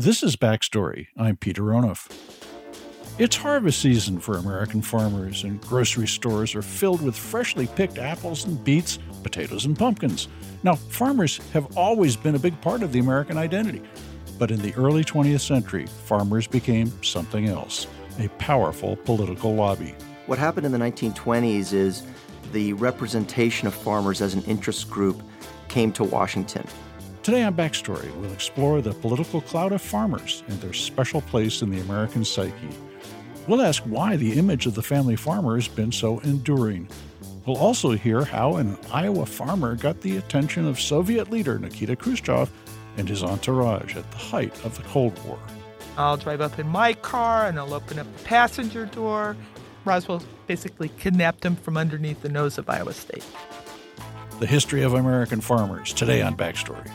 This is Backstory. I'm Peter Onuf. It's harvest season for American farmers, and grocery stores are filled with freshly picked apples and beets, potatoes and pumpkins. Now, farmers have always been a big part of the American identity, but in the early 20th century, farmers became something else a powerful political lobby. What happened in the 1920s is the representation of farmers as an interest group came to Washington. Today on Backstory, we'll explore the political cloud of farmers and their special place in the American psyche. We'll ask why the image of the family farmer has been so enduring. We'll also hear how an Iowa farmer got the attention of Soviet leader Nikita Khrushchev and his entourage at the height of the Cold War. I'll drive up in my car and I'll open up the passenger door. Roswell basically kidnapped him from underneath the nose of Iowa State. The history of American farmers today on Backstory.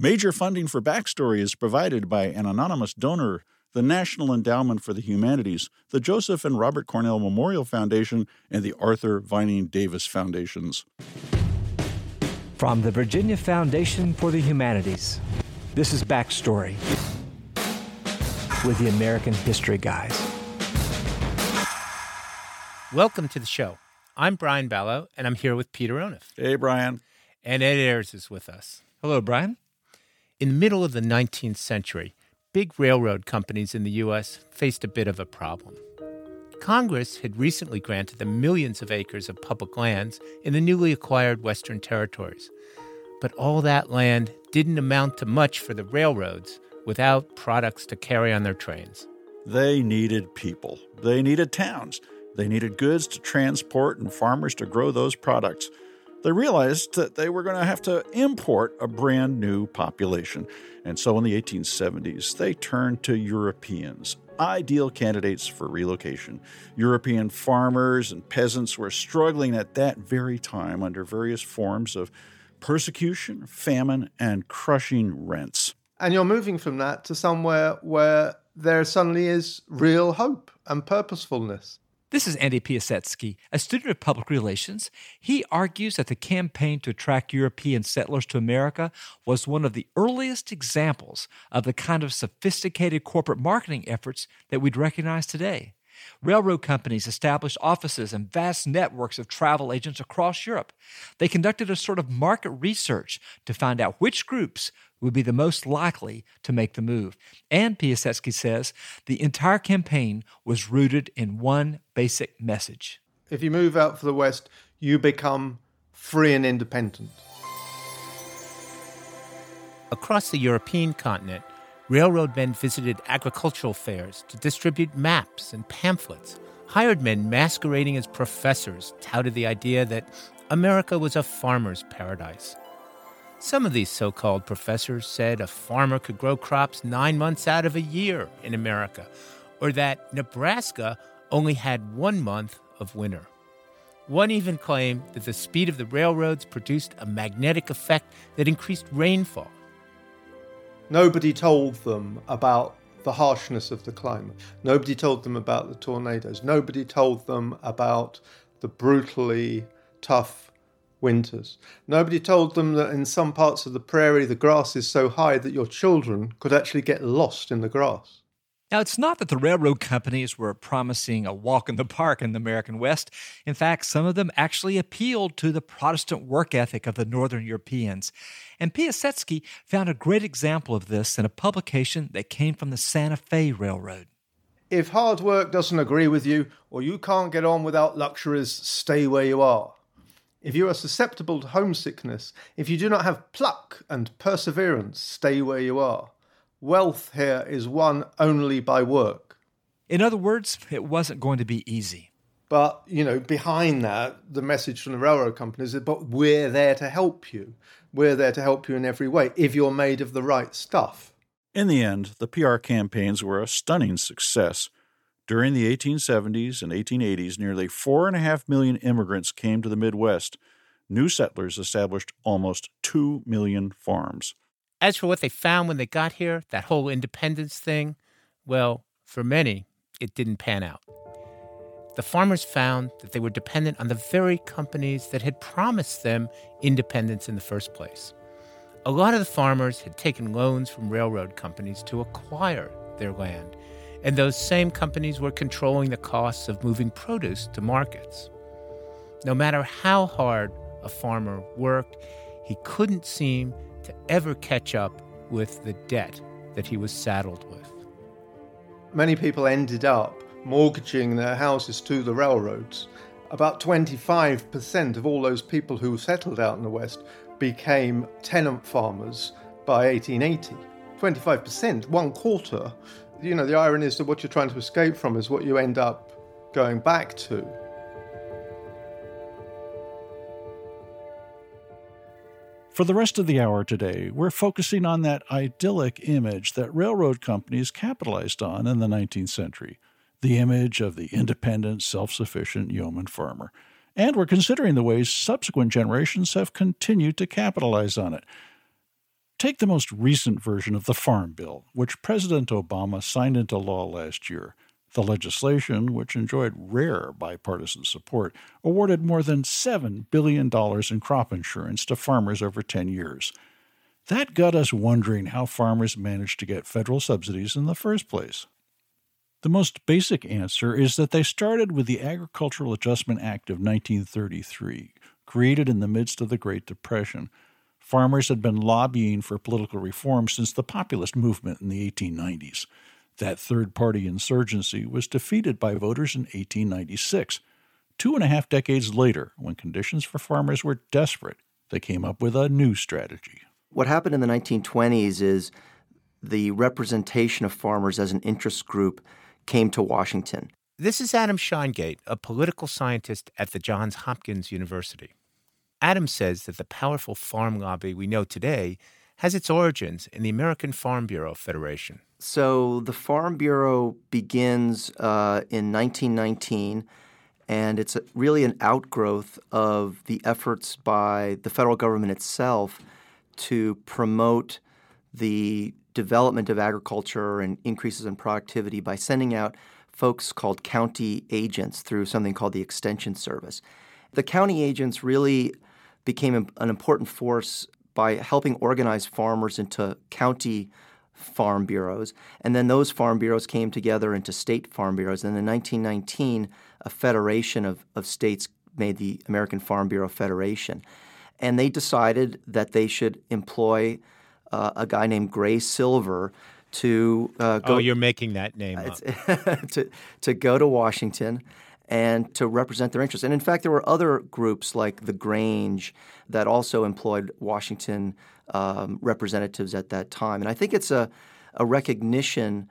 Major funding for Backstory is provided by an anonymous donor, the National Endowment for the Humanities, the Joseph and Robert Cornell Memorial Foundation, and the Arthur Vining Davis Foundations. From the Virginia Foundation for the Humanities, this is Backstory with the American History Guys. Welcome to the show. I'm Brian Balogh, and I'm here with Peter Onuf. Hey, Brian. And Ed Ayers is with us. Hello, Brian. In the middle of the 19th century, big railroad companies in the U.S. faced a bit of a problem. Congress had recently granted them millions of acres of public lands in the newly acquired Western territories. But all that land didn't amount to much for the railroads without products to carry on their trains. They needed people, they needed towns, they needed goods to transport and farmers to grow those products they realized that they were going to have to import a brand new population. And so in the 1870s, they turned to Europeans, ideal candidates for relocation. European farmers and peasants were struggling at that very time under various forms of persecution, famine, and crushing rents. And you're moving from that to somewhere where there suddenly is real hope and purposefulness. This is Andy Piasecki, a student of public relations. He argues that the campaign to attract European settlers to America was one of the earliest examples of the kind of sophisticated corporate marketing efforts that we'd recognize today. Railroad companies established offices and vast networks of travel agents across Europe. They conducted a sort of market research to find out which groups would be the most likely to make the move. And Piasecki says the entire campaign was rooted in one basic message. If you move out for the West, you become free and independent. Across the European continent, railroad men visited agricultural fairs to distribute maps and pamphlets. Hired men masquerading as professors touted the idea that America was a farmer's paradise. Some of these so called professors said a farmer could grow crops nine months out of a year in America, or that Nebraska only had one month of winter. One even claimed that the speed of the railroads produced a magnetic effect that increased rainfall. Nobody told them about the harshness of the climate. Nobody told them about the tornadoes. Nobody told them about the brutally tough winters. Nobody told them that in some parts of the prairie the grass is so high that your children could actually get lost in the grass. Now, it's not that the railroad companies were promising a walk in the park in the American West. In fact, some of them actually appealed to the Protestant work ethic of the Northern Europeans. And Piasecki found a great example of this in a publication that came from the Santa Fe Railroad. If hard work doesn't agree with you, or you can't get on without luxuries, stay where you are. If you are susceptible to homesickness, if you do not have pluck and perseverance, stay where you are. Wealth here is won only by work. In other words, it wasn't going to be easy. But, you know, behind that, the message from the railroad companies is, but we're there to help you. We're there to help you in every way if you're made of the right stuff. In the end, the PR campaigns were a stunning success. During the 1870s and 1880s, nearly 4.5 million immigrants came to the Midwest. New settlers established almost 2 million farms. As for what they found when they got here, that whole independence thing, well, for many, it didn't pan out. The farmers found that they were dependent on the very companies that had promised them independence in the first place. A lot of the farmers had taken loans from railroad companies to acquire their land, and those same companies were controlling the costs of moving produce to markets. No matter how hard a farmer worked, he couldn't seem to ever catch up with the debt that he was saddled with. Many people ended up mortgaging their houses to the railroads. About 25% of all those people who settled out in the West became tenant farmers by 1880. 25%, one quarter. You know, the irony is that what you're trying to escape from is what you end up going back to. For the rest of the hour today, we're focusing on that idyllic image that railroad companies capitalized on in the 19th century the image of the independent, self sufficient yeoman farmer. And we're considering the ways subsequent generations have continued to capitalize on it. Take the most recent version of the Farm Bill, which President Obama signed into law last year. The legislation, which enjoyed rare bipartisan support, awarded more than $7 billion in crop insurance to farmers over 10 years. That got us wondering how farmers managed to get federal subsidies in the first place. The most basic answer is that they started with the Agricultural Adjustment Act of 1933, created in the midst of the Great Depression. Farmers had been lobbying for political reform since the populist movement in the 1890s. That third party insurgency was defeated by voters in 1896. Two and a half decades later, when conditions for farmers were desperate, they came up with a new strategy. What happened in the 1920s is the representation of farmers as an interest group came to Washington. This is Adam Sheingate, a political scientist at the Johns Hopkins University. Adam says that the powerful farm lobby we know today has its origins in the American Farm Bureau Federation. So the Farm Bureau begins uh, in 1919, and it's really an outgrowth of the efforts by the federal government itself to promote the development of agriculture and increases in productivity by sending out folks called county agents through something called the Extension Service. The county agents really became an important force by helping organize farmers into county farm bureaus. And then those farm bureaus came together into state farm bureaus. And in 1919, a federation of, of states made the American Farm Bureau Federation. And they decided that they should employ uh, a guy named Gray Silver to uh, go. Oh, you're making that name up. to, to go to Washington and to represent their interests. And in fact, there were other groups like the Grange that also employed Washington um, representatives at that time. And I think it's a, a recognition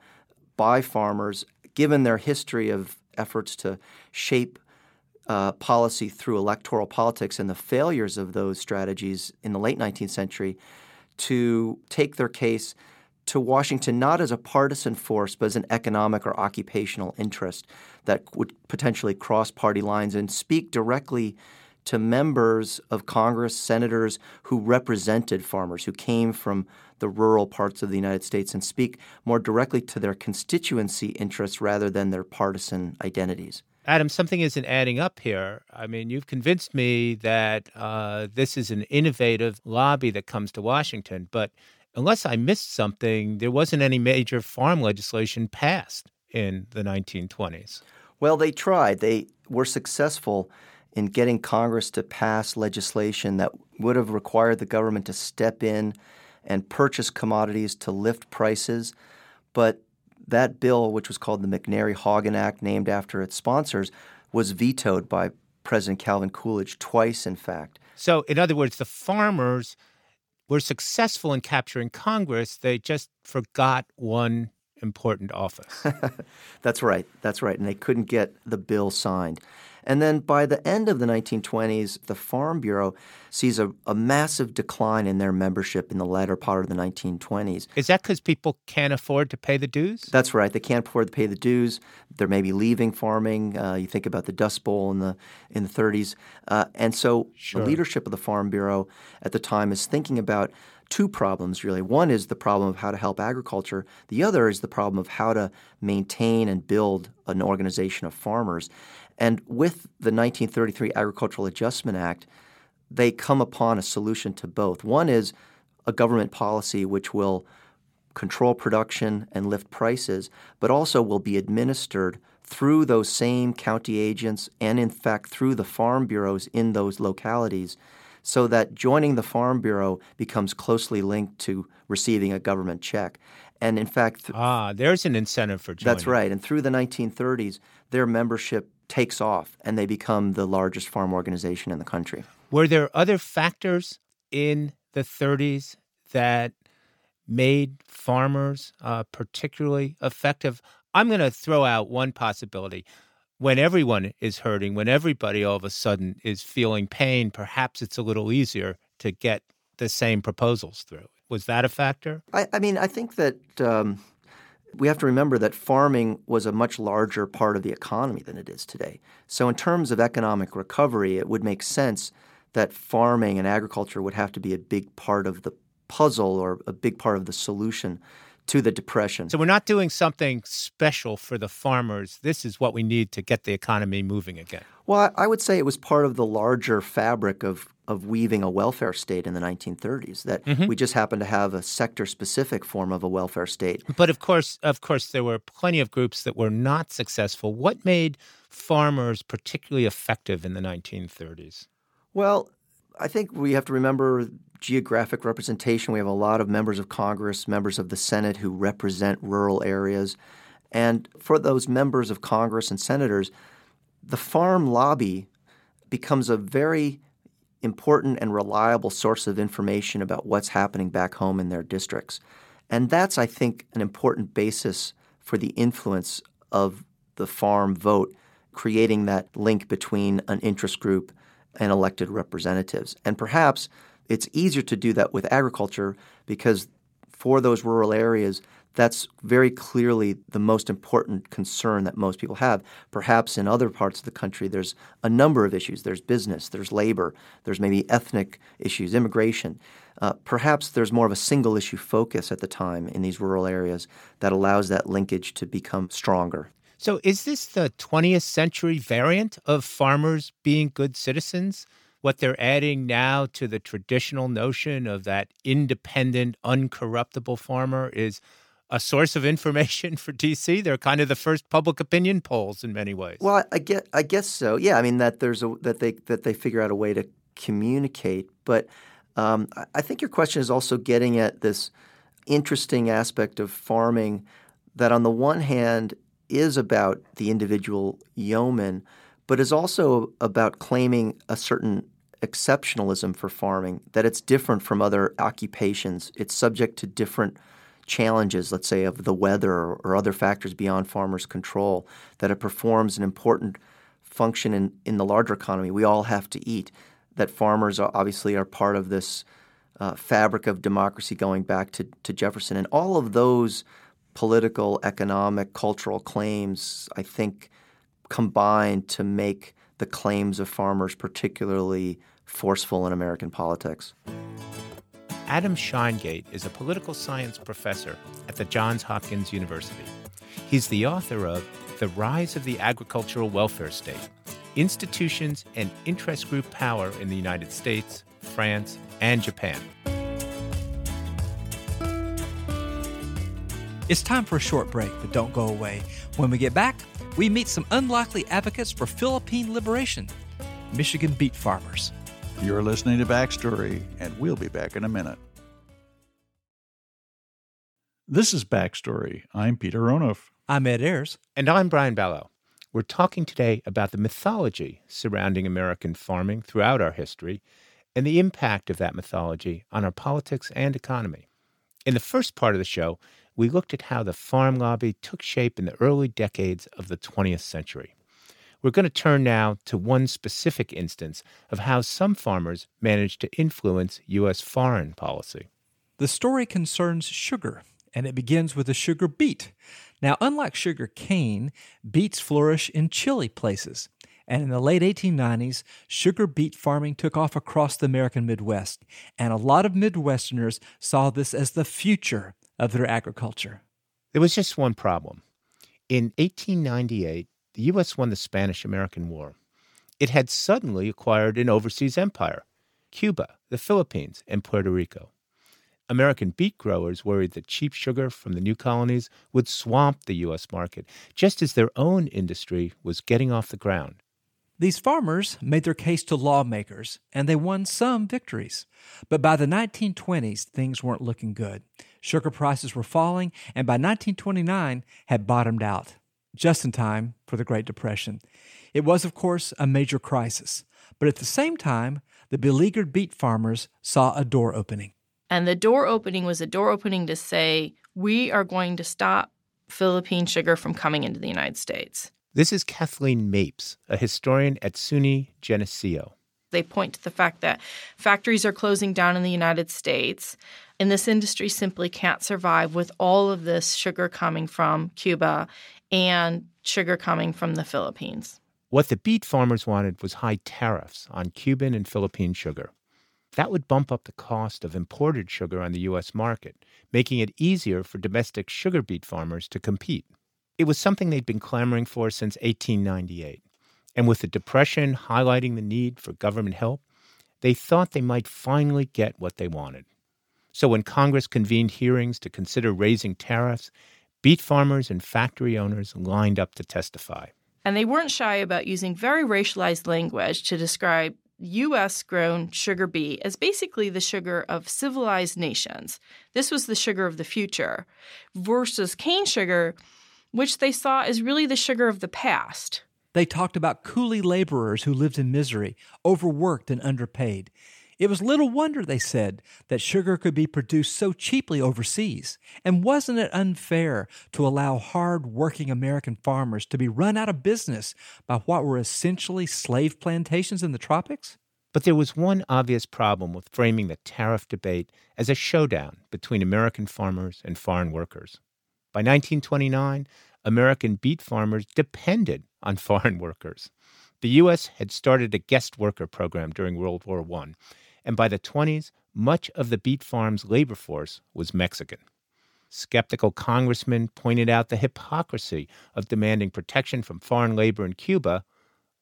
by farmers, given their history of efforts to shape uh, policy through electoral politics and the failures of those strategies in the late 19th century, to take their case to Washington not as a partisan force, but as an economic or occupational interest that would potentially cross party lines and speak directly to members of Congress, senators who represented farmers, who came from the rural parts of the United States, and speak more directly to their constituency interests rather than their partisan identities. Adam, something isn't adding up here. I mean, you've convinced me that uh, this is an innovative lobby that comes to Washington, but unless I missed something, there wasn't any major farm legislation passed in the 1920s. Well, they tried. They were successful in getting Congress to pass legislation that would have required the government to step in and purchase commodities to lift prices. But that bill, which was called the McNary Haugen Act, named after its sponsors, was vetoed by President Calvin Coolidge twice, in fact. So, in other words, the farmers were successful in capturing Congress. They just forgot one important office. That's right. That's right. And they couldn't get the bill signed. And then by the end of the 1920s, the Farm Bureau sees a, a massive decline in their membership in the latter part of the 1920s. Is that because people can't afford to pay the dues? That's right. They can't afford to pay the dues. They're maybe leaving farming. Uh, you think about the Dust Bowl in the in the 30s, uh, and so sure. the leadership of the Farm Bureau at the time is thinking about two problems really. One is the problem of how to help agriculture. The other is the problem of how to maintain and build an organization of farmers. And with the 1933 Agricultural Adjustment Act, they come upon a solution to both. One is a government policy which will control production and lift prices, but also will be administered through those same county agents and, in fact, through the farm bureaus in those localities, so that joining the Farm Bureau becomes closely linked to receiving a government check. And in fact, th- Ah, there's an incentive for joining. that's right. And through the 1930s, their membership takes off and they become the largest farm organization in the country. Were there other factors in the 30s that made farmers uh, particularly effective? I'm going to throw out one possibility. When everyone is hurting, when everybody all of a sudden is feeling pain, perhaps it's a little easier to get the same proposals through. Was that a factor? I, I mean, I think that um, we have to remember that farming was a much larger part of the economy than it is today. So, in terms of economic recovery, it would make sense that farming and agriculture would have to be a big part of the puzzle or a big part of the solution to the depression. So we're not doing something special for the farmers. This is what we need to get the economy moving again. Well, I would say it was part of the larger fabric of, of weaving a welfare state in the 1930s. That mm-hmm. we just happened to have a sector-specific form of a welfare state. But of course, of course, there were plenty of groups that were not successful. What made farmers particularly effective in the 1930s? Well, I think we have to remember geographic representation. We have a lot of members of Congress, members of the Senate who represent rural areas. And for those members of Congress and senators, the farm lobby becomes a very important and reliable source of information about what's happening back home in their districts. And that's, I think, an important basis for the influence of the farm vote, creating that link between an interest group and elected representatives. And perhaps it's easier to do that with agriculture because for those rural areas, that's very clearly the most important concern that most people have. Perhaps in other parts of the country, there's a number of issues. There's business, there's labor, there's maybe ethnic issues, immigration. Uh, perhaps there's more of a single issue focus at the time in these rural areas that allows that linkage to become stronger. So, is this the 20th century variant of farmers being good citizens? What they're adding now to the traditional notion of that independent, uncorruptible farmer is a source of information for DC. They're kind of the first public opinion polls in many ways. Well, I get, I guess so. Yeah, I mean that there's a that they that they figure out a way to communicate. But um, I think your question is also getting at this interesting aspect of farming that, on the one hand, is about the individual yeoman, but is also about claiming a certain exceptionalism for farming. That it's different from other occupations. It's subject to different challenges, let's say, of the weather or, other factors beyond farmers' control, that it performs an important function in, in the larger economy. We all have to eat. That farmers are obviously are part of this uh, fabric of democracy going back to, to Jefferson. And all of those political, economic, cultural claims, I think, combine to make the claims of farmers particularly forceful in American politics. Adam Sheingate is a political science professor at the Johns Hopkins University. He's the author of The Rise of the Agricultural Welfare State Institutions and Interest Group Power in the United States, France, and Japan. It's time for a short break, but don't go away. When we get back, we meet some unlikely advocates for Philippine liberation Michigan beet farmers. You're listening to Backstory, and we'll be back in a minute. This is Backstory. I'm Peter Onuf. I'm Ed Ayers. And I'm Brian Balogh. We're talking today about the mythology surrounding American farming throughout our history and the impact of that mythology on our politics and economy. In the first part of the show, we looked at how the farm lobby took shape in the early decades of the 20th century. We're going to turn now to one specific instance of how some farmers managed to influence U.S. foreign policy. The story concerns sugar, and it begins with a sugar beet. Now, unlike sugar cane, beets flourish in chilly places. And in the late 1890s, sugar beet farming took off across the American Midwest, and a lot of Midwesterners saw this as the future of their agriculture. There was just one problem. In 1898, the U.S. won the Spanish American War. It had suddenly acquired an overseas empire Cuba, the Philippines, and Puerto Rico. American beet growers worried that cheap sugar from the new colonies would swamp the U.S. market, just as their own industry was getting off the ground. These farmers made their case to lawmakers, and they won some victories. But by the 1920s, things weren't looking good. Sugar prices were falling, and by 1929 had bottomed out, just in time for the Great Depression. It was, of course, a major crisis. But at the same time, the beleaguered beet farmers saw a door opening. And the door opening was a door opening to say, we are going to stop Philippine sugar from coming into the United States. This is Kathleen Mapes, a historian at SUNY Geneseo. They point to the fact that factories are closing down in the United States, and this industry simply can't survive with all of this sugar coming from Cuba and sugar coming from the Philippines. What the beet farmers wanted was high tariffs on Cuban and Philippine sugar. That would bump up the cost of imported sugar on the U.S. market, making it easier for domestic sugar beet farmers to compete. It was something they'd been clamoring for since 1898. And with the Depression highlighting the need for government help, they thought they might finally get what they wanted. So when Congress convened hearings to consider raising tariffs, beet farmers and factory owners lined up to testify. And they weren't shy about using very racialized language to describe U.S. grown sugar beet as basically the sugar of civilized nations. This was the sugar of the future, versus cane sugar, which they saw as really the sugar of the past. They talked about coolie laborers who lived in misery, overworked and underpaid. It was little wonder, they said, that sugar could be produced so cheaply overseas. And wasn't it unfair to allow hard working American farmers to be run out of business by what were essentially slave plantations in the tropics? But there was one obvious problem with framing the tariff debate as a showdown between American farmers and foreign workers. By 1929, American beet farmers depended on foreign workers. The U.S. had started a guest worker program during World War I, and by the 20s, much of the beet farm's labor force was Mexican. Skeptical congressmen pointed out the hypocrisy of demanding protection from foreign labor in Cuba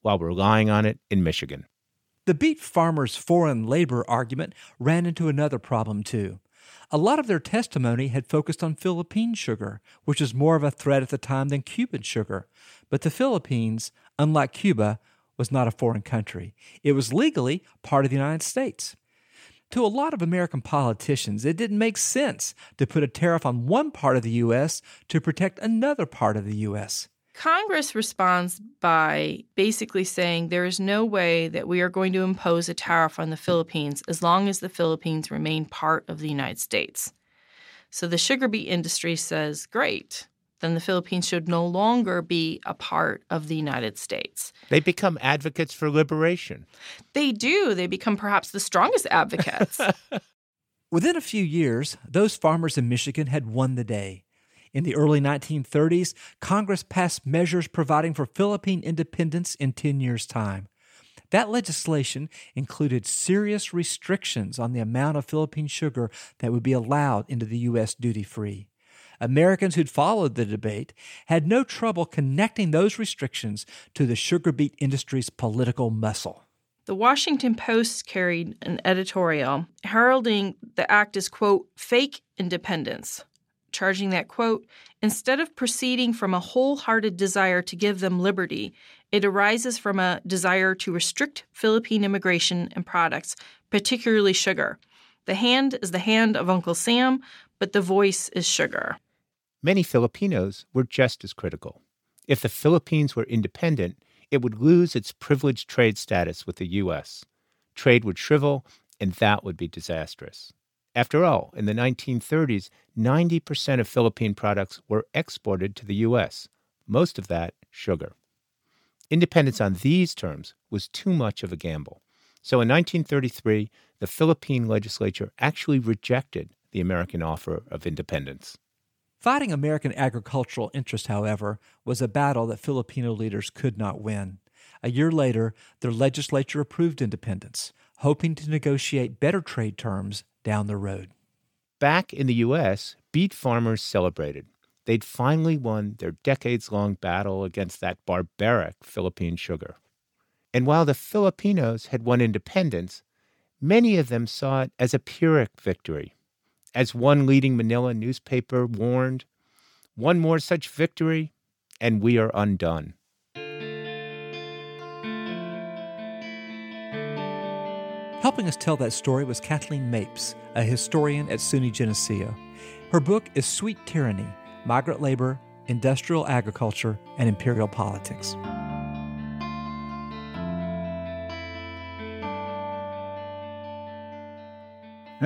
while relying on it in Michigan. The beet farmers' foreign labor argument ran into another problem, too. A lot of their testimony had focused on Philippine sugar, which was more of a threat at the time than Cuban sugar. But the Philippines, unlike Cuba, was not a foreign country. It was legally part of the United States. To a lot of American politicians, it didn't make sense to put a tariff on one part of the U.S. to protect another part of the U.S. Congress responds by basically saying there is no way that we are going to impose a tariff on the Philippines as long as the Philippines remain part of the United States. So the sugar beet industry says, great, then the Philippines should no longer be a part of the United States. They become advocates for liberation. They do. They become perhaps the strongest advocates. Within a few years, those farmers in Michigan had won the day. In the early 1930s, Congress passed measures providing for Philippine independence in 10 years' time. That legislation included serious restrictions on the amount of Philippine sugar that would be allowed into the U.S. duty free. Americans who'd followed the debate had no trouble connecting those restrictions to the sugar beet industry's political muscle. The Washington Post carried an editorial heralding the act as, quote, fake independence, charging that, quote, instead of proceeding from a wholehearted desire to give them liberty, it arises from a desire to restrict Philippine immigration and products, particularly sugar. The hand is the hand of Uncle Sam, but the voice is sugar. Many Filipinos were just as critical. If the Philippines were independent, it would lose its privileged trade status with the U.S. Trade would shrivel, and that would be disastrous. After all, in the 1930s, 90% of Philippine products were exported to the U.S., most of that sugar. Independence on these terms was too much of a gamble. So in 1933, the Philippine legislature actually rejected the American offer of independence. Fighting American agricultural interests, however, was a battle that Filipino leaders could not win. A year later, their legislature approved independence, hoping to negotiate better trade terms down the road. Back in the U.S., beet farmers celebrated. They'd finally won their decades long battle against that barbaric Philippine sugar. And while the Filipinos had won independence, many of them saw it as a Pyrrhic victory. As one leading Manila newspaper warned, one more such victory, and we are undone. Helping us tell that story was Kathleen Mapes, a historian at SUNY Geneseo. Her book is Sweet Tyranny Migrant Labor, Industrial Agriculture, and Imperial Politics.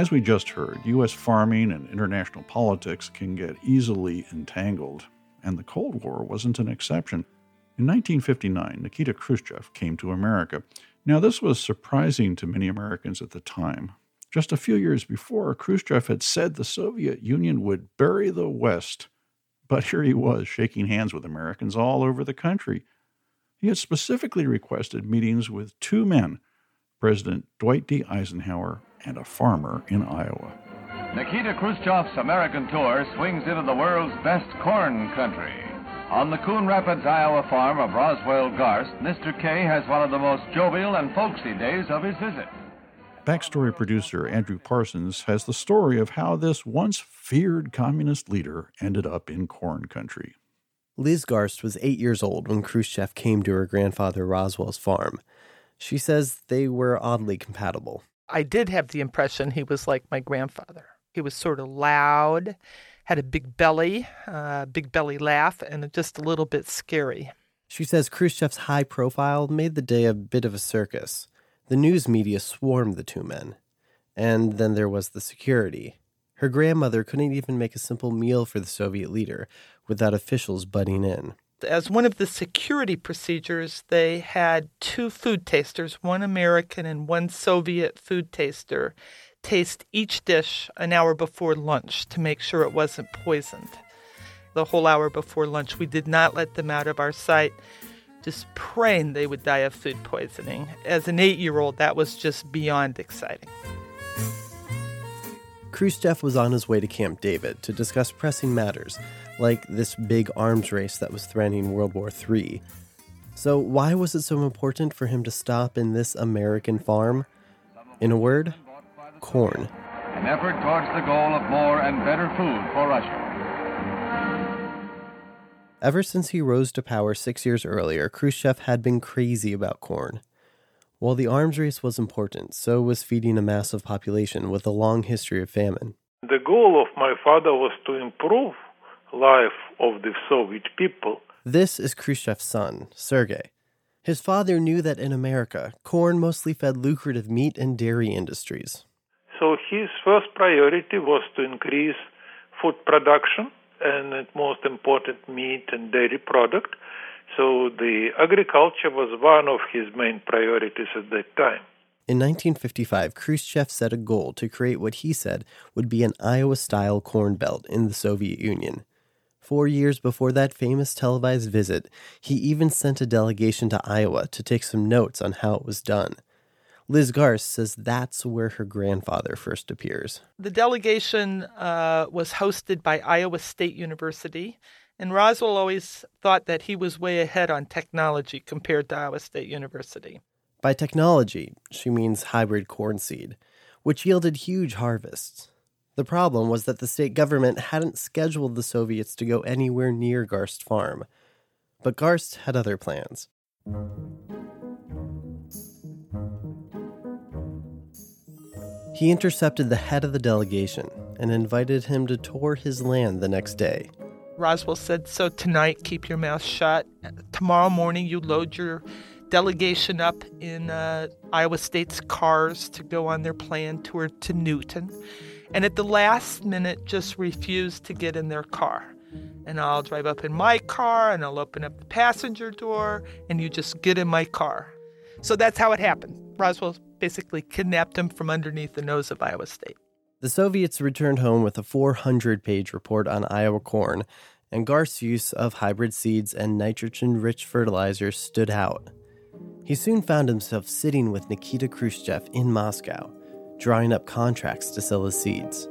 As we just heard, U.S. farming and international politics can get easily entangled, and the Cold War wasn't an exception. In 1959, Nikita Khrushchev came to America. Now, this was surprising to many Americans at the time. Just a few years before, Khrushchev had said the Soviet Union would bury the West. But here he was, shaking hands with Americans all over the country. He had specifically requested meetings with two men President Dwight D. Eisenhower and a farmer in Iowa. Nikita Khrushchev's American tour swings into the world's best corn country. On the Coon Rapids, Iowa farm of Roswell Garst, Mr. K has one of the most jovial and folksy days of his visit. Backstory producer Andrew Parsons has the story of how this once feared communist leader ended up in corn country. Liz Garst was eight years old when Khrushchev came to her grandfather Roswell's farm. She says they were oddly compatible. I did have the impression he was like my grandfather. He was sort of loud had a big belly, uh, big belly laugh, and just a little bit scary. She says Khrushchev's high profile made the day a bit of a circus. The news media swarmed the two men. And then there was the security. Her grandmother couldn't even make a simple meal for the Soviet leader without officials butting in. As one of the security procedures, they had two food tasters, one American and one Soviet food taster, taste each dish an hour before lunch to make sure it wasn't poisoned. The whole hour before lunch, we did not let them out of our sight, just praying they would die of food poisoning. As an eight year old, that was just beyond exciting. Khrushchev was on his way to Camp David to discuss pressing matters, like this big arms race that was threatening World War III. So, why was it so important for him to stop in this American farm? In a word, corn. An effort towards the goal of more and better food for Russia. Ever since he rose to power six years earlier, Khrushchev had been crazy about corn. While the arms race was important, so was feeding a massive population with a long history of famine. The goal of my father was to improve life of the Soviet people. This is Khrushchev's son, Sergei. His father knew that in America, corn mostly fed lucrative meat and dairy industries. So his first priority was to increase food production and uh, most important meat and dairy product. So the agriculture was one of his main priorities at that time. In 1955, Khrushchev set a goal to create what he said would be an Iowa style corn belt in the Soviet Union. Four years before that famous televised visit, he even sent a delegation to Iowa to take some notes on how it was done. Liz Garst says that's where her grandfather first appears. The delegation uh, was hosted by Iowa State University, and Roswell always thought that he was way ahead on technology compared to Iowa State University. By technology, she means hybrid corn seed, which yielded huge harvests. The problem was that the state government hadn't scheduled the Soviets to go anywhere near Garst Farm. But Garst had other plans. He intercepted the head of the delegation and invited him to tour his land the next day. Roswell said, So tonight, keep your mouth shut. Tomorrow morning, you load your delegation up in uh, Iowa State's cars to go on their planned tour to Newton. And at the last minute, just refuse to get in their car. And I'll drive up in my car and I'll open up the passenger door and you just get in my car. So that's how it happened. Roswell basically kidnapped him from underneath the nose of Iowa State. The Soviets returned home with a 400 page report on Iowa corn, and Garst's use of hybrid seeds and nitrogen rich fertilizers stood out. He soon found himself sitting with Nikita Khrushchev in Moscow, drawing up contracts to sell his seeds.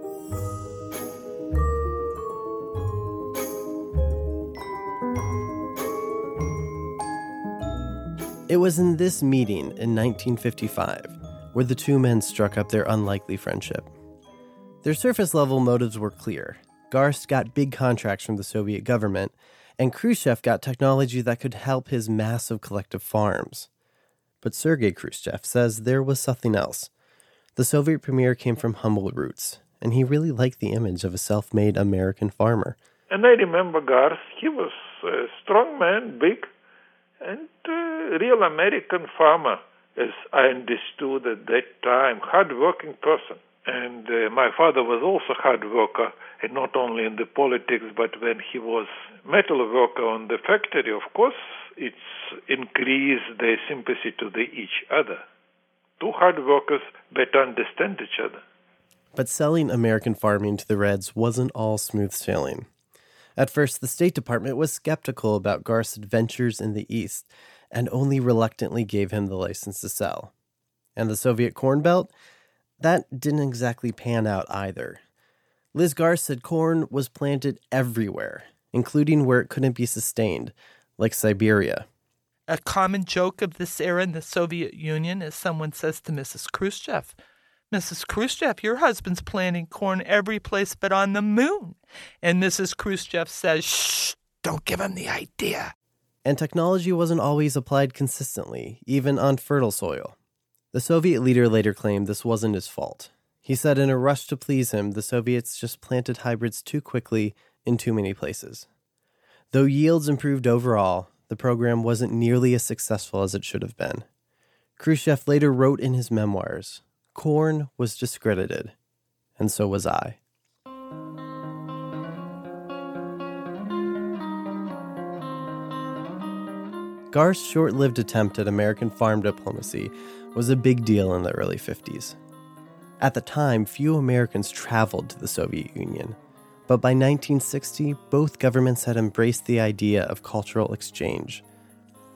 It was in this meeting in 1955 where the two men struck up their unlikely friendship. Their surface level motives were clear. Garst got big contracts from the Soviet government, and Khrushchev got technology that could help his massive collective farms. But Sergei Khrushchev says there was something else. The Soviet premier came from humble roots, and he really liked the image of a self made American farmer. And I remember Garth, he was a strong man, big, and a real American farmer, as I understood at that time, hard working person. And uh, my father was also hard worker, and not only in the politics, but when he was metal worker on the factory, of course, it's increased their sympathy to the each other. Two hard workers better understand each other. But selling American farming to the Reds wasn't all smooth sailing. At first, the State Department was skeptical about Garst's adventures in the East and only reluctantly gave him the license to sell. And the Soviet Corn Belt? That didn't exactly pan out either. Liz Garst said corn was planted everywhere, including where it couldn't be sustained, like Siberia. A common joke of this era in the Soviet Union is someone says to Mrs. Khrushchev, Mrs. Khrushchev, your husband's planting corn every place but on the moon. And Mrs. Khrushchev says, shh, don't give him the idea. And technology wasn't always applied consistently, even on fertile soil. The Soviet leader later claimed this wasn't his fault. He said in a rush to please him, the Soviets just planted hybrids too quickly in too many places. Though yields improved overall, the program wasn't nearly as successful as it should have been. Khrushchev later wrote in his memoirs corn was discredited, and so was I. Garst's short lived attempt at American farm diplomacy was a big deal in the early 50s. At the time, few Americans traveled to the Soviet Union, but by 1960, both governments had embraced the idea of cultural exchange.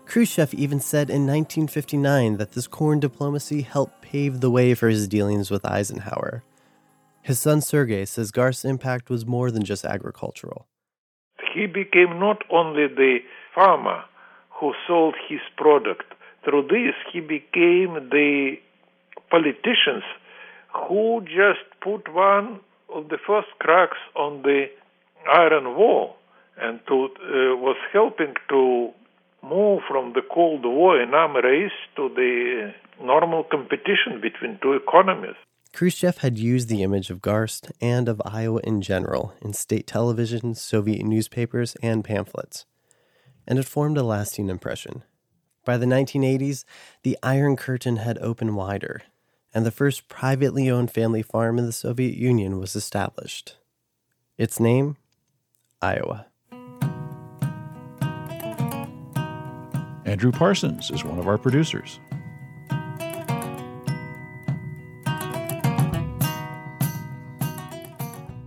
Khrushchev even said in 1959 that this corn diplomacy helped pave the way for his dealings with Eisenhower. His son Sergei says Garst's impact was more than just agricultural. He became not only the farmer who sold his product, through this he became the politicians who just put one the first cracks on the iron wall and to, uh, was helping to move from the Cold War in arm race to the normal competition between two economies. Khrushchev had used the image of Garst and of Iowa in general in state television, Soviet newspapers, and pamphlets, and it formed a lasting impression. By the 1980s, the Iron Curtain had opened wider, and the first privately owned family farm in the Soviet Union was established. Its name? Iowa. Andrew Parsons is one of our producers.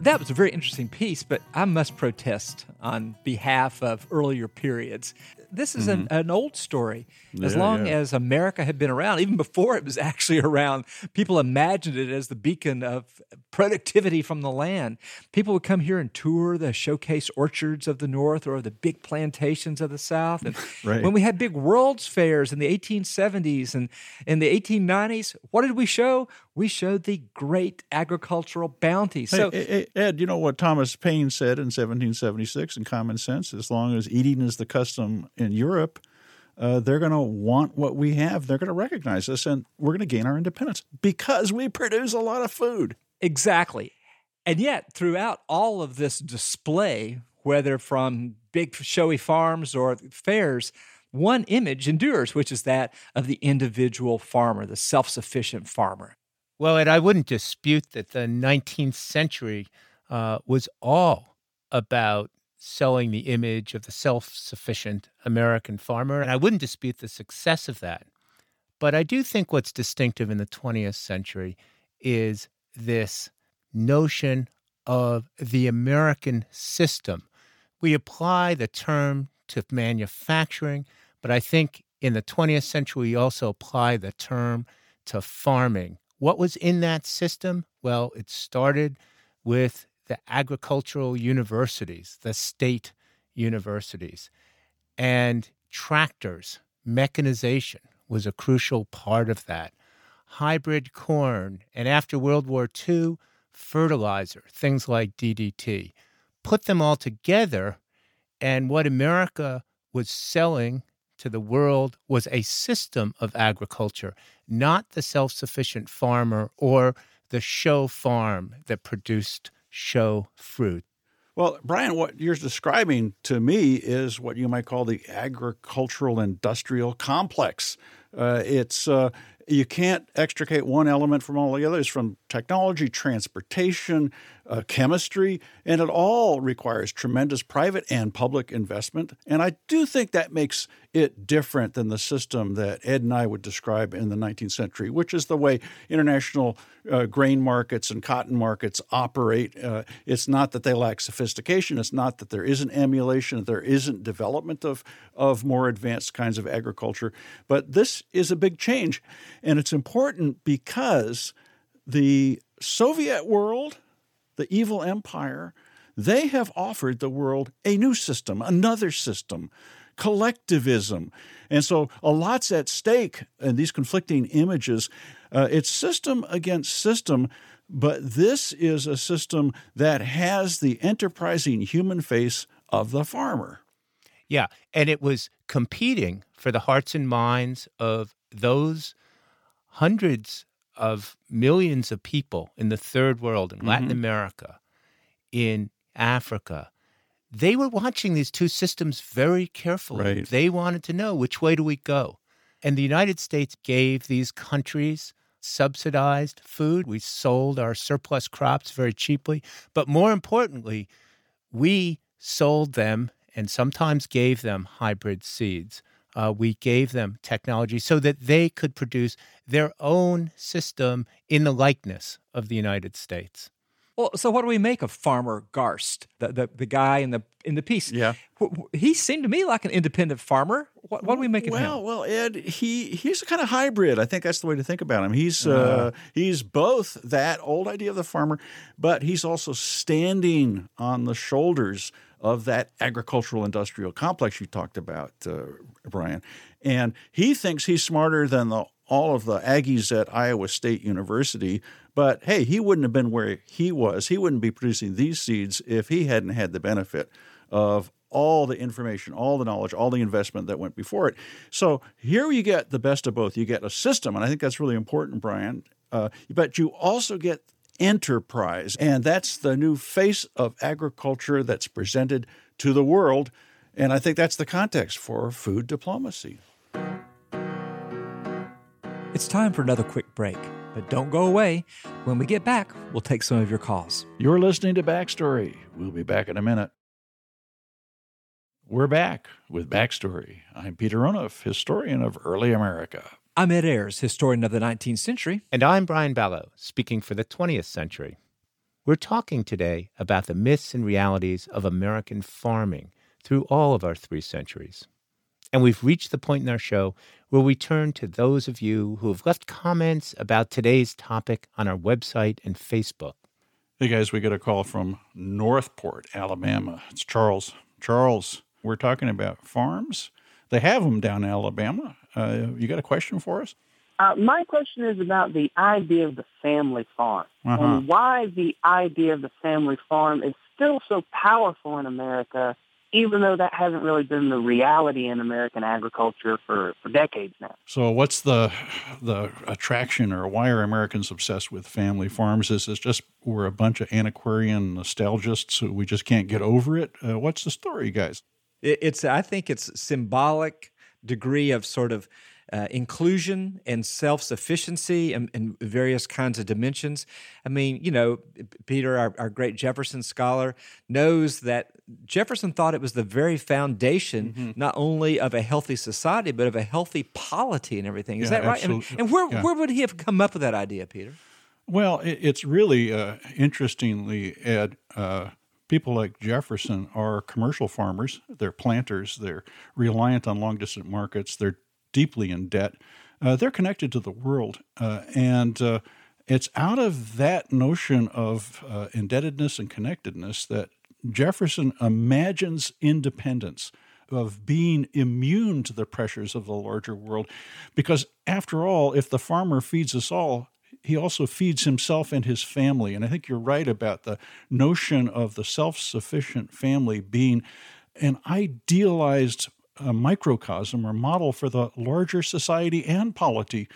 That was a very interesting piece, but I must protest on behalf of earlier periods this is mm-hmm. an, an old story. As yeah, long yeah. as America had been around, even before it was actually around, people imagined it as the beacon of productivity from the land. People would come here and tour the showcase orchards of the North or the big plantations of the South. And right. when we had big world's fairs in the 1870s and in the 1890s, what did we show? We showed the great agricultural bounty. Hey, so, Ed, you know what Thomas Paine said in 1776 in Common Sense? As long as eating is the custom in Europe, uh, they're going to want what we have. They're going to recognize us, and we're going to gain our independence because we produce a lot of food. Exactly. And yet, throughout all of this display, whether from big showy farms or fairs, one image endures, which is that of the individual farmer, the self sufficient farmer. Well, and I wouldn't dispute that the 19th century uh, was all about selling the image of the self sufficient American farmer. And I wouldn't dispute the success of that. But I do think what's distinctive in the 20th century is this notion of the American system. We apply the term to manufacturing, but I think in the 20th century, we also apply the term to farming. What was in that system? Well, it started with the agricultural universities, the state universities, and tractors, mechanization was a crucial part of that. Hybrid corn, and after World War II, fertilizer, things like DDT. Put them all together, and what America was selling to the world was a system of agriculture, not the self sufficient farmer or the show farm that produced show fruit. Well, Brian, what you're describing to me is what you might call the agricultural industrial complex. Uh, it's uh, you can't extricate one element from all the others from technology, transportation, uh, chemistry, and it all requires tremendous private and public investment. And I do think that makes it different than the system that Ed and I would describe in the 19th century, which is the way international uh, grain markets and cotton markets operate. Uh, it's not that they lack sophistication, it's not that there isn't emulation, there isn't development of, of more advanced kinds of agriculture. But this is a big change. And it's important because the Soviet world, the evil empire, they have offered the world a new system, another system, collectivism. And so a lot's at stake in these conflicting images. Uh, it's system against system, but this is a system that has the enterprising human face of the farmer. Yeah, and it was competing for the hearts and minds of those hundreds of millions of people in the third world, in Latin Mm-hmm. America, in Africa. They were watching these two systems very carefully. Right. They wanted to know which way do we go. And the United States gave these countries subsidized food. We sold our surplus crops very cheaply. But more importantly, we sold them and sometimes gave them hybrid seeds. Uh, we gave them technology so that they could produce their own system in the likeness of the United States. Well, so what do we make of Farmer Garst, the, the, the guy in the in the piece? Yeah. He seemed to me like an independent farmer. What, what do we make of well, him? Well, Ed, he he's a kind of hybrid. I think that's the way to think about him. He's uh, he's both that old idea of the farmer, but he's also standing on the shoulders of that agricultural industrial complex you talked about, uh, Brian. And he thinks he's smarter than the all of the Aggies at Iowa State University. But hey, he wouldn't have been where he was. He wouldn't be producing these seeds if he hadn't had the benefit of all the information, all the knowledge, all the investment that went before it. So here you get the best of both. You get a system, and I think that's really important, Brian. Uh, but you also get enterprise, and that's the new face of agriculture that's presented to the world. And I think that's the context for food diplomacy. It's time for another quick break, but don't go away. When we get back, we'll take some of your calls. You're listening to Backstory. We'll be back in a minute. We're back with Backstory. I'm Peter Onuf, historian of early America. I'm Ed Ayers, historian of the 19th century. And I'm Brian Balogh, speaking for the 20th century. We're talking today about the myths and realities of American farming through all of our three centuries. And we've reached the point in our show where we turn to those of you who have left comments about today's topic on our website and Facebook. Hey guys, we got a call from Northport, Alabama. It's Charles. Charles, we're talking about farms. They have them down in Alabama. Uh, you got a question for us? Uh, my question is about the idea of the family farm Uh-huh. and why the idea of the family farm is still so powerful in America, even though that hasn't really been the reality in American agriculture for, for decades now. So, what's the the attraction, or why are Americans obsessed with family farms? Is it just we're a bunch of antiquarian nostalgists who we just can't get over it? Uh, what's the story, guys? It, it's, I think it's symbolic degree of sort of uh, inclusion and self sufficiency and, and various kinds of dimensions. I mean, you know, Peter, our, our great Jefferson scholar, knows that Jefferson thought it was the very foundation not only of a healthy society, but of a healthy polity and everything. Is Yeah, that right? I mean, and where, Yeah. where would he have come up with that idea, Peter? Well, it, it's really uh, interestingly, Ed. Uh, people like Jefferson are commercial farmers. They're planters. They're reliant on long distance markets. They're deeply in debt. Uh, they're connected to the world, uh, and uh, it's out of that notion of uh, indebtedness and connectedness that Jefferson imagines independence of being immune to the pressures of the larger world. Because after all, if the farmer feeds us all, he also feeds himself and his family. And I think you're right about the notion of the self sufficient family being an idealized uh, microcosm or model for the larger society and polity.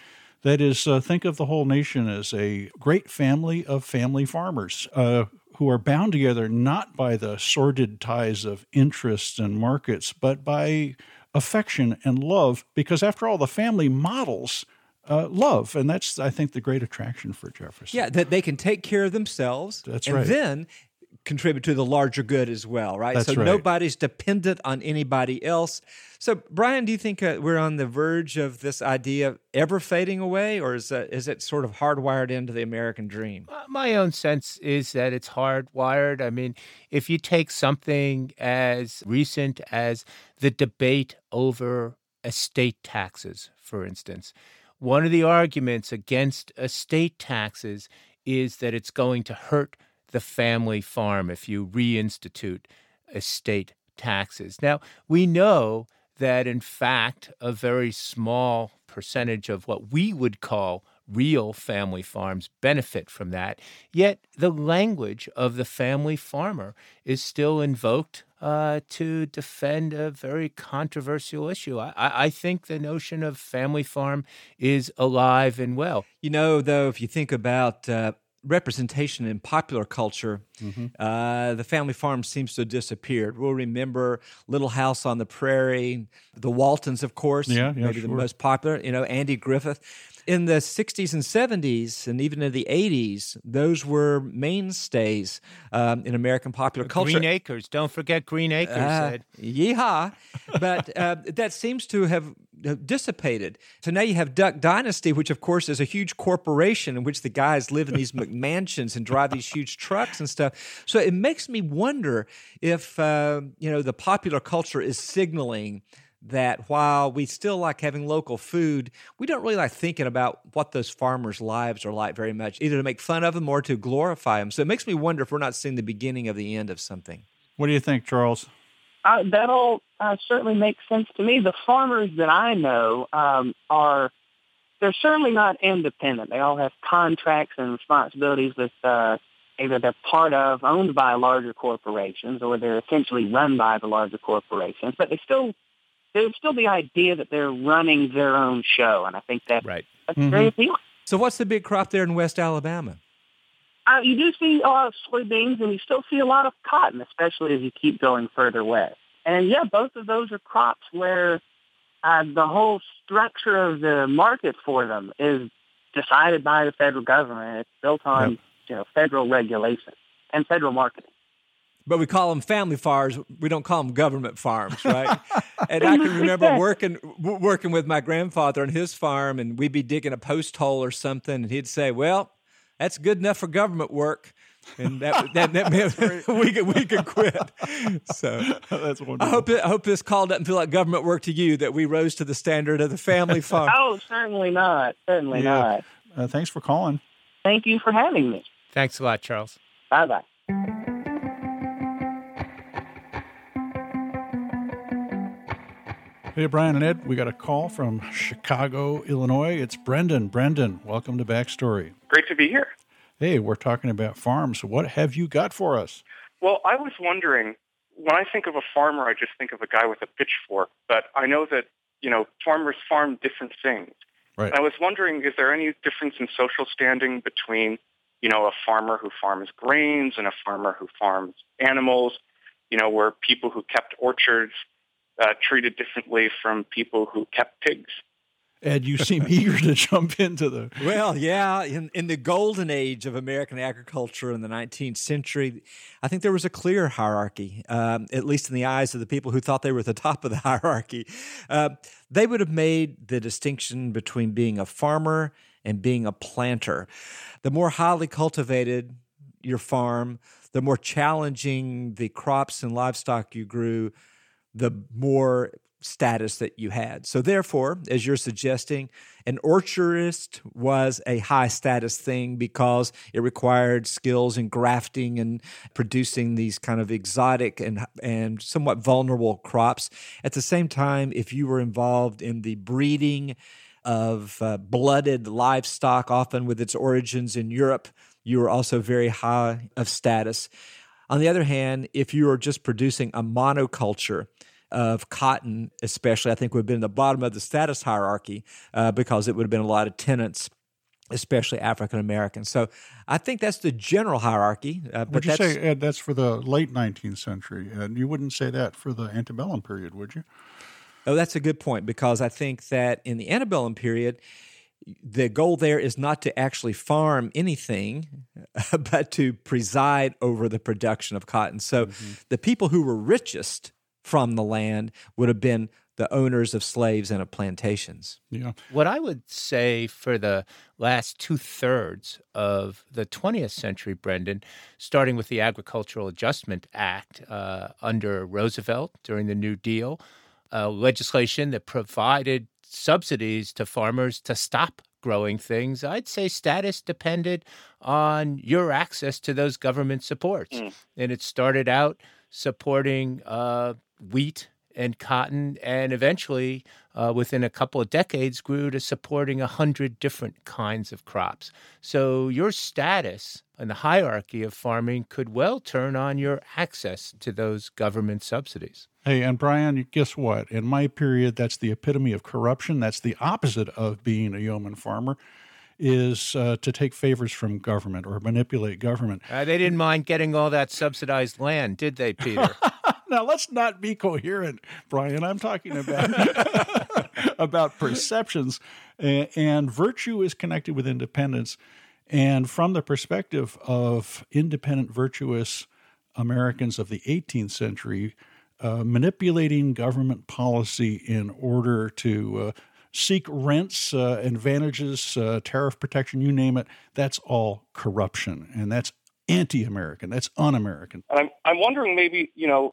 That is, uh, think of the whole nation as a great family of family farmers uh, who are bound together not by the sordid ties of interests and markets, but by affection and love. Because after all, the family models uh, love, and that's I think the great attraction for Jefferson. Yeah, that they can take care of themselves. That's and right. then contribute to the larger good as well, right? That's so right. nobody's dependent on anybody else. So, Brian, do you think uh, we're on the verge of this idea ever fading away, or is, uh, is it sort of hardwired into the American dream? Uh, My own sense is that it's hardwired. I mean, if you take something as recent as the debate over estate taxes, for instance, one of the arguments against estate taxes is that it's going to hurt the family farm if you reinstitute estate taxes. Now, we know that in fact, a very small percentage of what we would call real family farms benefit from that. Yet the language of the family farmer is still invoked uh, to defend a very controversial issue. I, I think the notion of family farm is alive and well. You know, though, if you think about uh, representation in popular culture, Mm-hmm. uh, the family farm seems to have disappeared. We'll remember Little House on the Prairie, the Waltons, of course, Yeah, yeah, maybe the most popular. You know, Andy Griffith. In the 60s and 70s, and even in the 80s, those were mainstays um, in American popular culture. Green Acres, don't forget Green Acres. Uh, yeehaw. But uh, that seems to have dissipated. So now you have Duck Dynasty, which of course is a huge corporation in which the guys live in these McMansions and drive these huge trucks and stuff. So it makes me wonder if uh, you know the popular culture is signaling that while we still like having local food, we don't really like thinking about what those farmers' lives are like very much, either to make fun of them or to glorify them. So it makes me wonder if we're not seeing the beginning of the end of something. What do you think, Charles? Uh, that all uh, certainly makes sense to me. The farmers that I know um, are they're certainly not independent. They all have contracts and responsibilities with uh, either they're part of, owned by larger corporations, or they're essentially run by the larger corporations. But they still there's still the idea that they're running their own show, and I think that Right. that's very appealing. So what's the big crop there in West Alabama? Uh, you do see a lot of soybeans, and you still see a lot of cotton, especially as you keep going further west. And yeah, both of those are crops where uh, the whole structure of the market for them is decided by the federal government. It's built on you know federal regulation and federal marketing. But we call them family farms. We don't call them government farms, right? and I can remember working working with my grandfather on his farm, and we'd be digging a post hole or something, and he'd say, "Well, that's good enough for government work." And that that, that meant we could we could quit. So That's wonderful. I hope it, I hope this call doesn't feel like government work to you. That we rose to the standard of the family farm. Oh, certainly not. Certainly Yeah. not. Uh, thanks for calling. Thank you for having me. Thanks a lot, Charles. Bye bye. Hey, Brian and Ed, we got a call from Chicago, Illinois. It's Brendan. Brendan, welcome to Backstory. Great to be here. Hey, we're talking about farms. What have you got for us? Well, I was wondering, when I think of a farmer, I just think of a guy with a pitchfork, but I know that, you know, farmers farm different things. Right. I was wondering, is there any difference in social standing between, you know, a farmer who farms grains and a farmer who farms animals? You know, where people who kept orchards uh, treated differently from people who kept pigs? Ed, you seem eager to jump into the. Well, yeah, in, in the golden age of American agriculture in the 19th century, I think there was a clear hierarchy, um, at least in the eyes of the people who thought they were at the top of the hierarchy. Uh, they would have made the distinction between being a farmer and being a planter. The more highly cultivated your farm, the more challenging the crops and livestock you grew, the more status that you had. So, therefore, as you're suggesting, an orchardist was a high status thing because it required skills in grafting and producing these kind of exotic and, and somewhat vulnerable crops. At the same time, if you were involved in the breeding, of uh, blooded livestock, often with its origins in Europe, you were also very high of status. On the other hand, if you are just producing a monoculture, of cotton, especially, I think would have been the bottom of the status hierarchy uh, because it would have been a lot of tenants especially African Americans. So I think that's the general hierarchy. Uh, but would you say Ed, that's for the late 19th century, and you wouldn't say that for the antebellum period, would you? Oh, that's a good point because I think that in the antebellum period, the goal there is not to actually farm anything, but to preside over the production of cotton. So mm-hmm. the people who were richest from the land would have been the owners of slaves and of plantations. Yeah. What I would say for the last two thirds of the 20th century, Brendan, starting with the Agricultural Adjustment Act uh, under Roosevelt during the New Deal, uh, legislation that provided subsidies to farmers to stop growing things, I'd say status depended on your access to those government supports. Mm. And it started out supporting uh, wheat and cotton, and eventually, uh, within a couple of decades, grew to supporting a hundred different kinds of crops. So your status in the hierarchy of farming could well turn on your access to those government subsidies. Hey, and Brian, guess what? In my period, that's the epitome of corruption. That's the opposite of being a yeoman farmer is uh, to take favors from government or manipulate government. Uh, they didn't mind getting all that subsidized land, did they, Peter? now let's not be coherent, Brian. I'm talking about about perceptions, and, and virtue is connected with independence. And from the perspective of independent, virtuous Americans of the 18th century, uh, manipulating government policy in order to uh, seek rents, uh, advantages, uh, tariff protection, you name it. That's all corruption, and that's anti-American. That's un-American. I'm I'm wondering maybe you know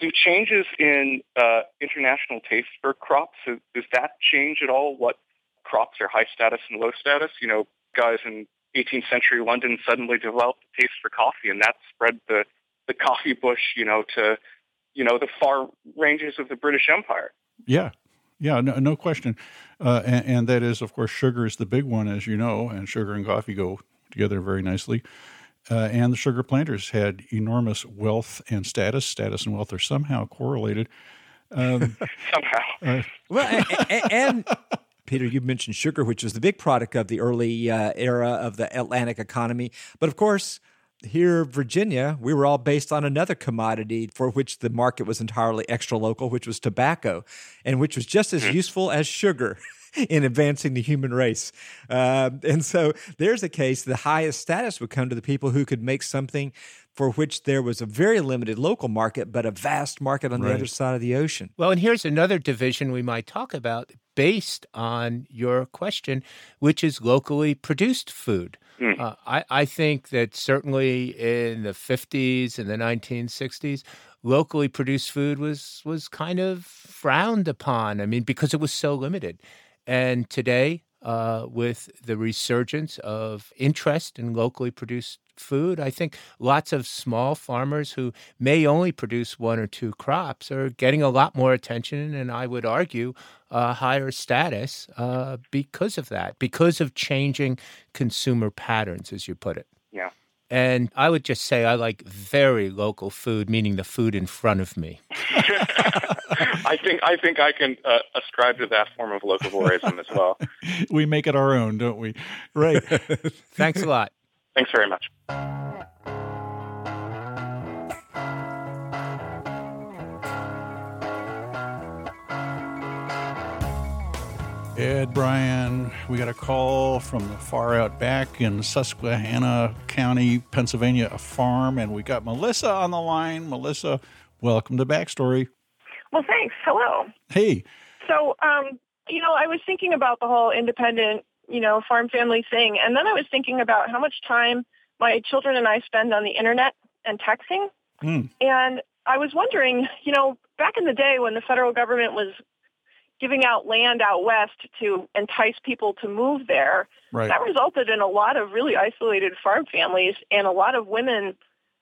do changes in uh, international taste for crops does that change at all? What crops are high status and low status? You know, guys in 18th century London suddenly developed a taste for coffee, and that spread the the coffee bush, you know, to you know the far ranges of the British Empire. Yeah, yeah, no, no question. Uh, and, and, that is, of course, sugar is the big one, as you know, and sugar and coffee go together very nicely. Uh, and the sugar planters had enormous wealth and status. Status and wealth are somehow correlated. Um, somehow. Uh, well, and, and, Peter, you mentioned sugar, which was the big product of the early uh, era of the Atlantic economy. But of course, here, Virginia, we were all based on another commodity for which the market was entirely extra local, which was tobacco, and which was just as hmm. useful as sugar. in advancing the human race. Uh, and so there's a case the highest status would come to the people who could make something for which there was a very limited local market, but a vast market on right. the other side of the ocean. Well, and here's another division we might talk about based on your question, which is locally produced food. Mm. Uh, I, I think that certainly in the 50s and the 1960s, locally produced food was was kind of frowned upon. I mean, because it was so limited. And today, uh, with the resurgence of interest in locally produced food. I think lots of small farmers who may only produce one or two crops are getting a lot more attention, and I would argue a higher status uh, because of that, because of changing consumer patterns, as you put it. Yeah. And I would just say I like very local food, meaning the food in front of me. I think I think I can uh, ascribe to that form of locavorism as well. we make it our own, don't we? Right. Thanks a lot. Thanks very much. Ed, Brian, we got a call from the far out back in Susquehanna County, Pennsylvania, a farm, and we got Melissa on the line. Melissa, welcome to Backstory. Well, thanks. Hello. Hey. So, um, you know, I was thinking about the whole independent you know, farm family thing. And then I was thinking about how much time my children and I spend on the internet and texting. Mm. And I was wondering, you know, back in the day when the federal government was giving out land out west to entice people to move there, right. that resulted in a lot of really isolated farm families and a lot of women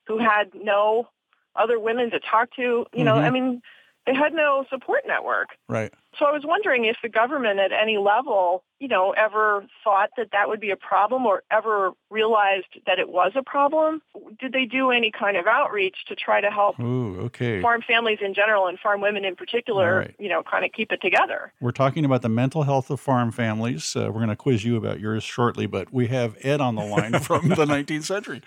who had no other women to talk to. You know, mm-hmm. I mean, they had no support network. Right. So I was wondering if the government at any level, you know, ever thought that that would be a problem or ever realized that it was a problem. Did they do any kind of outreach to try to help Ooh, okay. farm families in general and farm women in particular, right. you know, kind of keep it together? We're talking about the mental health of farm families. Uh, we're going to quiz you about yours shortly, but we have Ed on the line from the 19th century.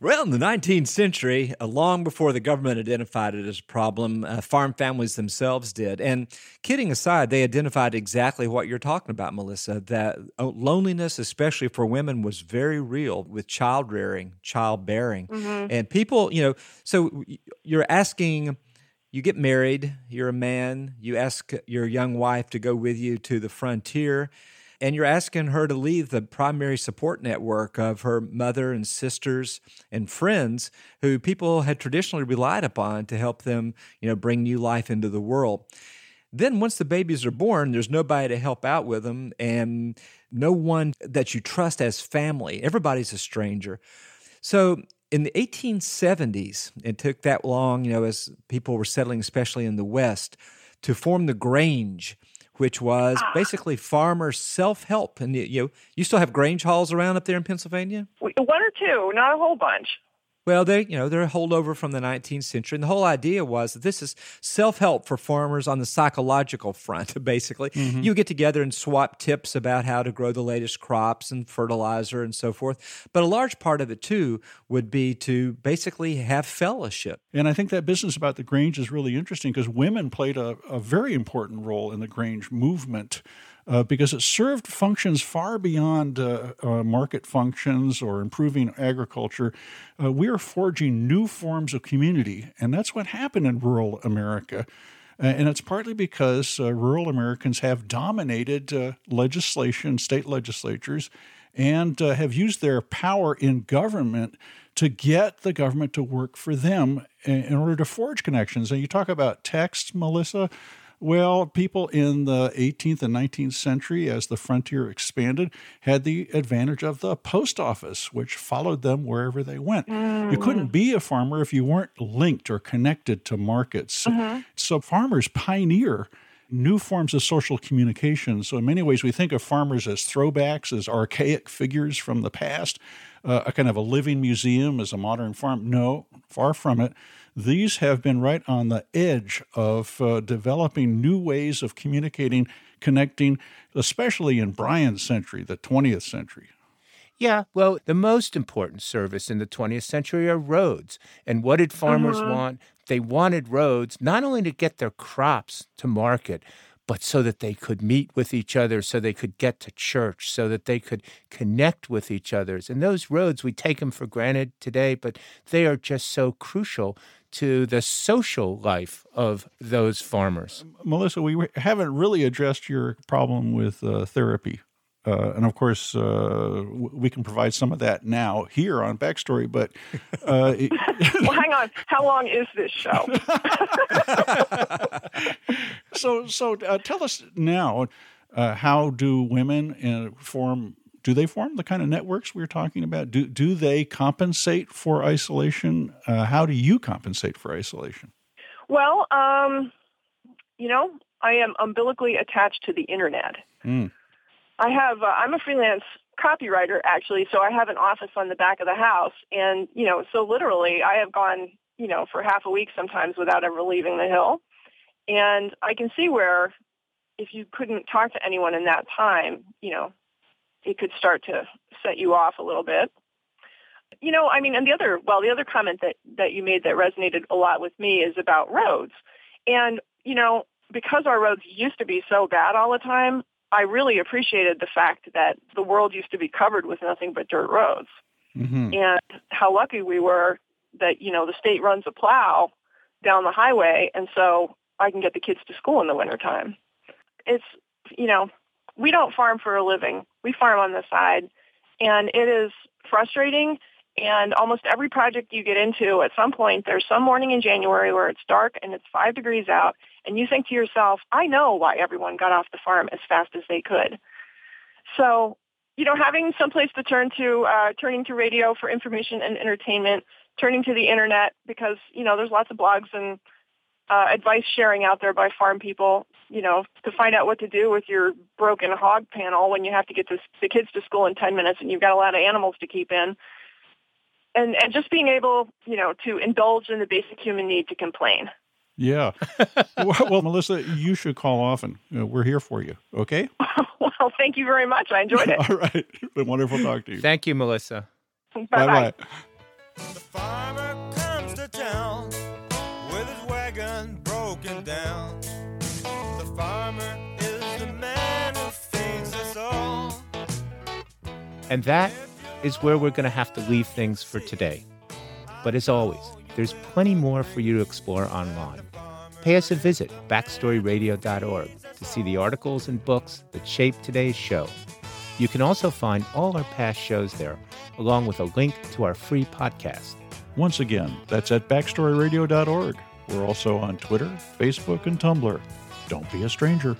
Well, in the 19th century, uh, long before the government identified it as a problem, uh, farm families themselves did. And kidding aside, they identified exactly what you're talking about, Melissa, that uh, loneliness, especially for women, was very real with child rearing, childbearing. Mhm. And people, you know, so you're asking, you get married, you're a man, you ask your young wife to go with you to the frontier and you're asking her to leave the primary support network of her mother and sisters and friends who people had traditionally relied upon to help them, you know, bring new life into the world. Then once the babies are born, there's nobody to help out with them and no one that you trust as family. Everybody's a stranger. So in the 1870s, it took that long, you know, as people were settling, especially in the West, to form the Grange, which was ah. basically farmer self-help. And you, you you still have Grange halls around up there in Pennsylvania. One or two, not a whole bunch. Well, they, you know, they're a holdover from the 19th century, and the whole idea was that this is self-help for farmers on the psychological front. Basically, mm-hmm. you get together and swap tips about how to grow the latest crops and fertilizer and so forth. But a large part of it too would be to basically have fellowship. And I think that business about the Grange is really interesting because women played a, a very important role in the Grange movement. Uh, because it served functions far beyond uh, uh, market functions or improving agriculture. Uh, we are forging new forms of community, and that's what happened in rural America. Uh, and it's partly because uh, rural Americans have dominated legislation, state legislatures, and have used their power in government to get the government to work for them in order to forge connections. And you talk about text, Melissa. Well, people in the 18th and 19th century, as the frontier expanded, had the advantage of the post office, which followed them wherever they went. You couldn't be a farmer if you weren't linked or connected to markets. So farmers pioneer new forms of social communication. So, in many ways, we think of farmers as throwbacks, as archaic figures from the past, uh, a kind of a living museum as a modern farm. No, far from it. These have been right on the edge of uh, developing new ways of communicating, connecting, especially in Brian's century, the 20th century. Yeah, well, the most important service in the 20th century are roads. And what did farmers Mhm. want? They wanted roads not only to get their crops to market, but so that they could meet with each other, so they could get to church, so that they could connect with each other. And those roads, we take them for granted today, but they are just so crucial to the social life of those farmers. Melissa, we haven't really addressed your problem with uh, therapy. Uh, and of course, uh, we can provide some of that now here on Backstory. But uh, it- well, hang on. How long is this show? so, so uh, tell us now uh, how do women uh, form? Do they form the kind of networks we were talking about? Do do they compensate for isolation? Uh, how do you compensate for isolation? well, um, you know, I am umbilically attached to the internet. Mm. I have. Uh, I'm a freelance copywriter, actually, so I have an office on the back of the house, and you know, so literally, I have gone, you know, for half a week sometimes without ever leaving the hill, and I can see where, if you couldn't talk to anyone in that time, you know, it could start to set you off a little bit. You know, I mean, and the other, well, the other comment that that you made that resonated a lot with me is about roads, and you know, because our roads used to be so bad all the time, I really appreciated the fact that the world used to be covered with nothing but dirt roads. Mm-hmm. And how lucky we were that, you know, the state runs a plow down the highway and so I can get the kids to school in the wintertime. It's, you know, we don't farm for a living. We farm on the side. And it is frustrating. And almost every project you get into, at some point, there's some morning in January where it's dark and it's five degrees out, and you think to yourself, I know why everyone got off the farm as fast as they could. So, you know, having someplace to turn to, uh, turning to radio for information and entertainment, turning to the internet because, you know, there's lots of blogs and uh, advice sharing out there by farm people, you know, to find out what to do with your broken hog panel when you have to get the, the kids to school in 10 minutes and you've got a lot of animals to keep in. And, and just being able, you know, to indulge in the basic human need to complain. Yeah. well, well, Melissa, you should call often. You know, we're here for you. Okay. well, thank you very much. I enjoyed it. All right. Been wonderful talking to you. Thank you, Melissa. Bye bye. The farmer comes to town with his wagon broken down. And that is where we're going to have to leave things for today. But as always, there's plenty more for you to explore online. Pay us a visit, backstoryradio.org, to see the articles and books that shape today's show. You can also find all our past shows there, along with a link to our free podcast. Once again, that's at backstoryradio.org. We're also on Twitter, Facebook, and Tumblr. Don't be a stranger.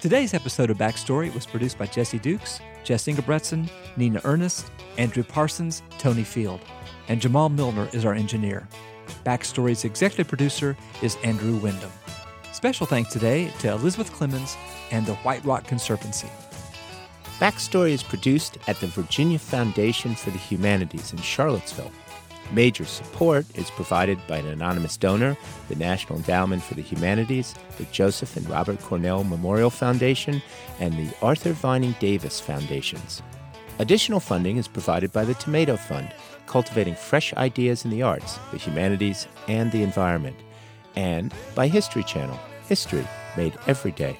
Today's episode of Backstory was produced by Jesse Dukes, Jess Engebretson, Nina Earnest, Andrew Parsons, Tony Field, and Jamal Milner is our engineer. Backstory's executive producer is Andrew Wyndham. Special thanks today to Elizabeth Clemens and the Whiterock Conservancy. Backstory is produced at the Virginia Foundation for the Humanities in Charlottesville. Major support is provided by an anonymous donor, the National Endowment for the Humanities, the Joseph and Robert Cornell Memorial Foundation, and the Arthur Vining Davis Foundations. Additional funding is provided by the Tomato Fund, cultivating fresh ideas in the arts, the humanities, and the environment, and by History Channel, history made every day.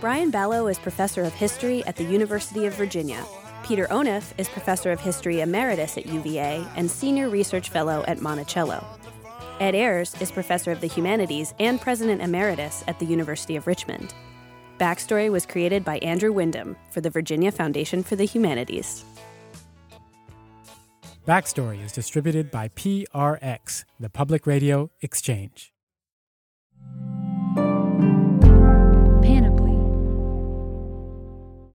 Brian Balogh is professor of history at the University of Virginia. Peter Onuf is professor of history emeritus at UVA and senior research fellow at Monticello. Ed Ayers is professor of the humanities and president emeritus at the University of Richmond. Backstory was created by Andrew Wyndham for the Virginia Foundation for the Humanities. Backstory is distributed by PRX, the Public Radio Exchange.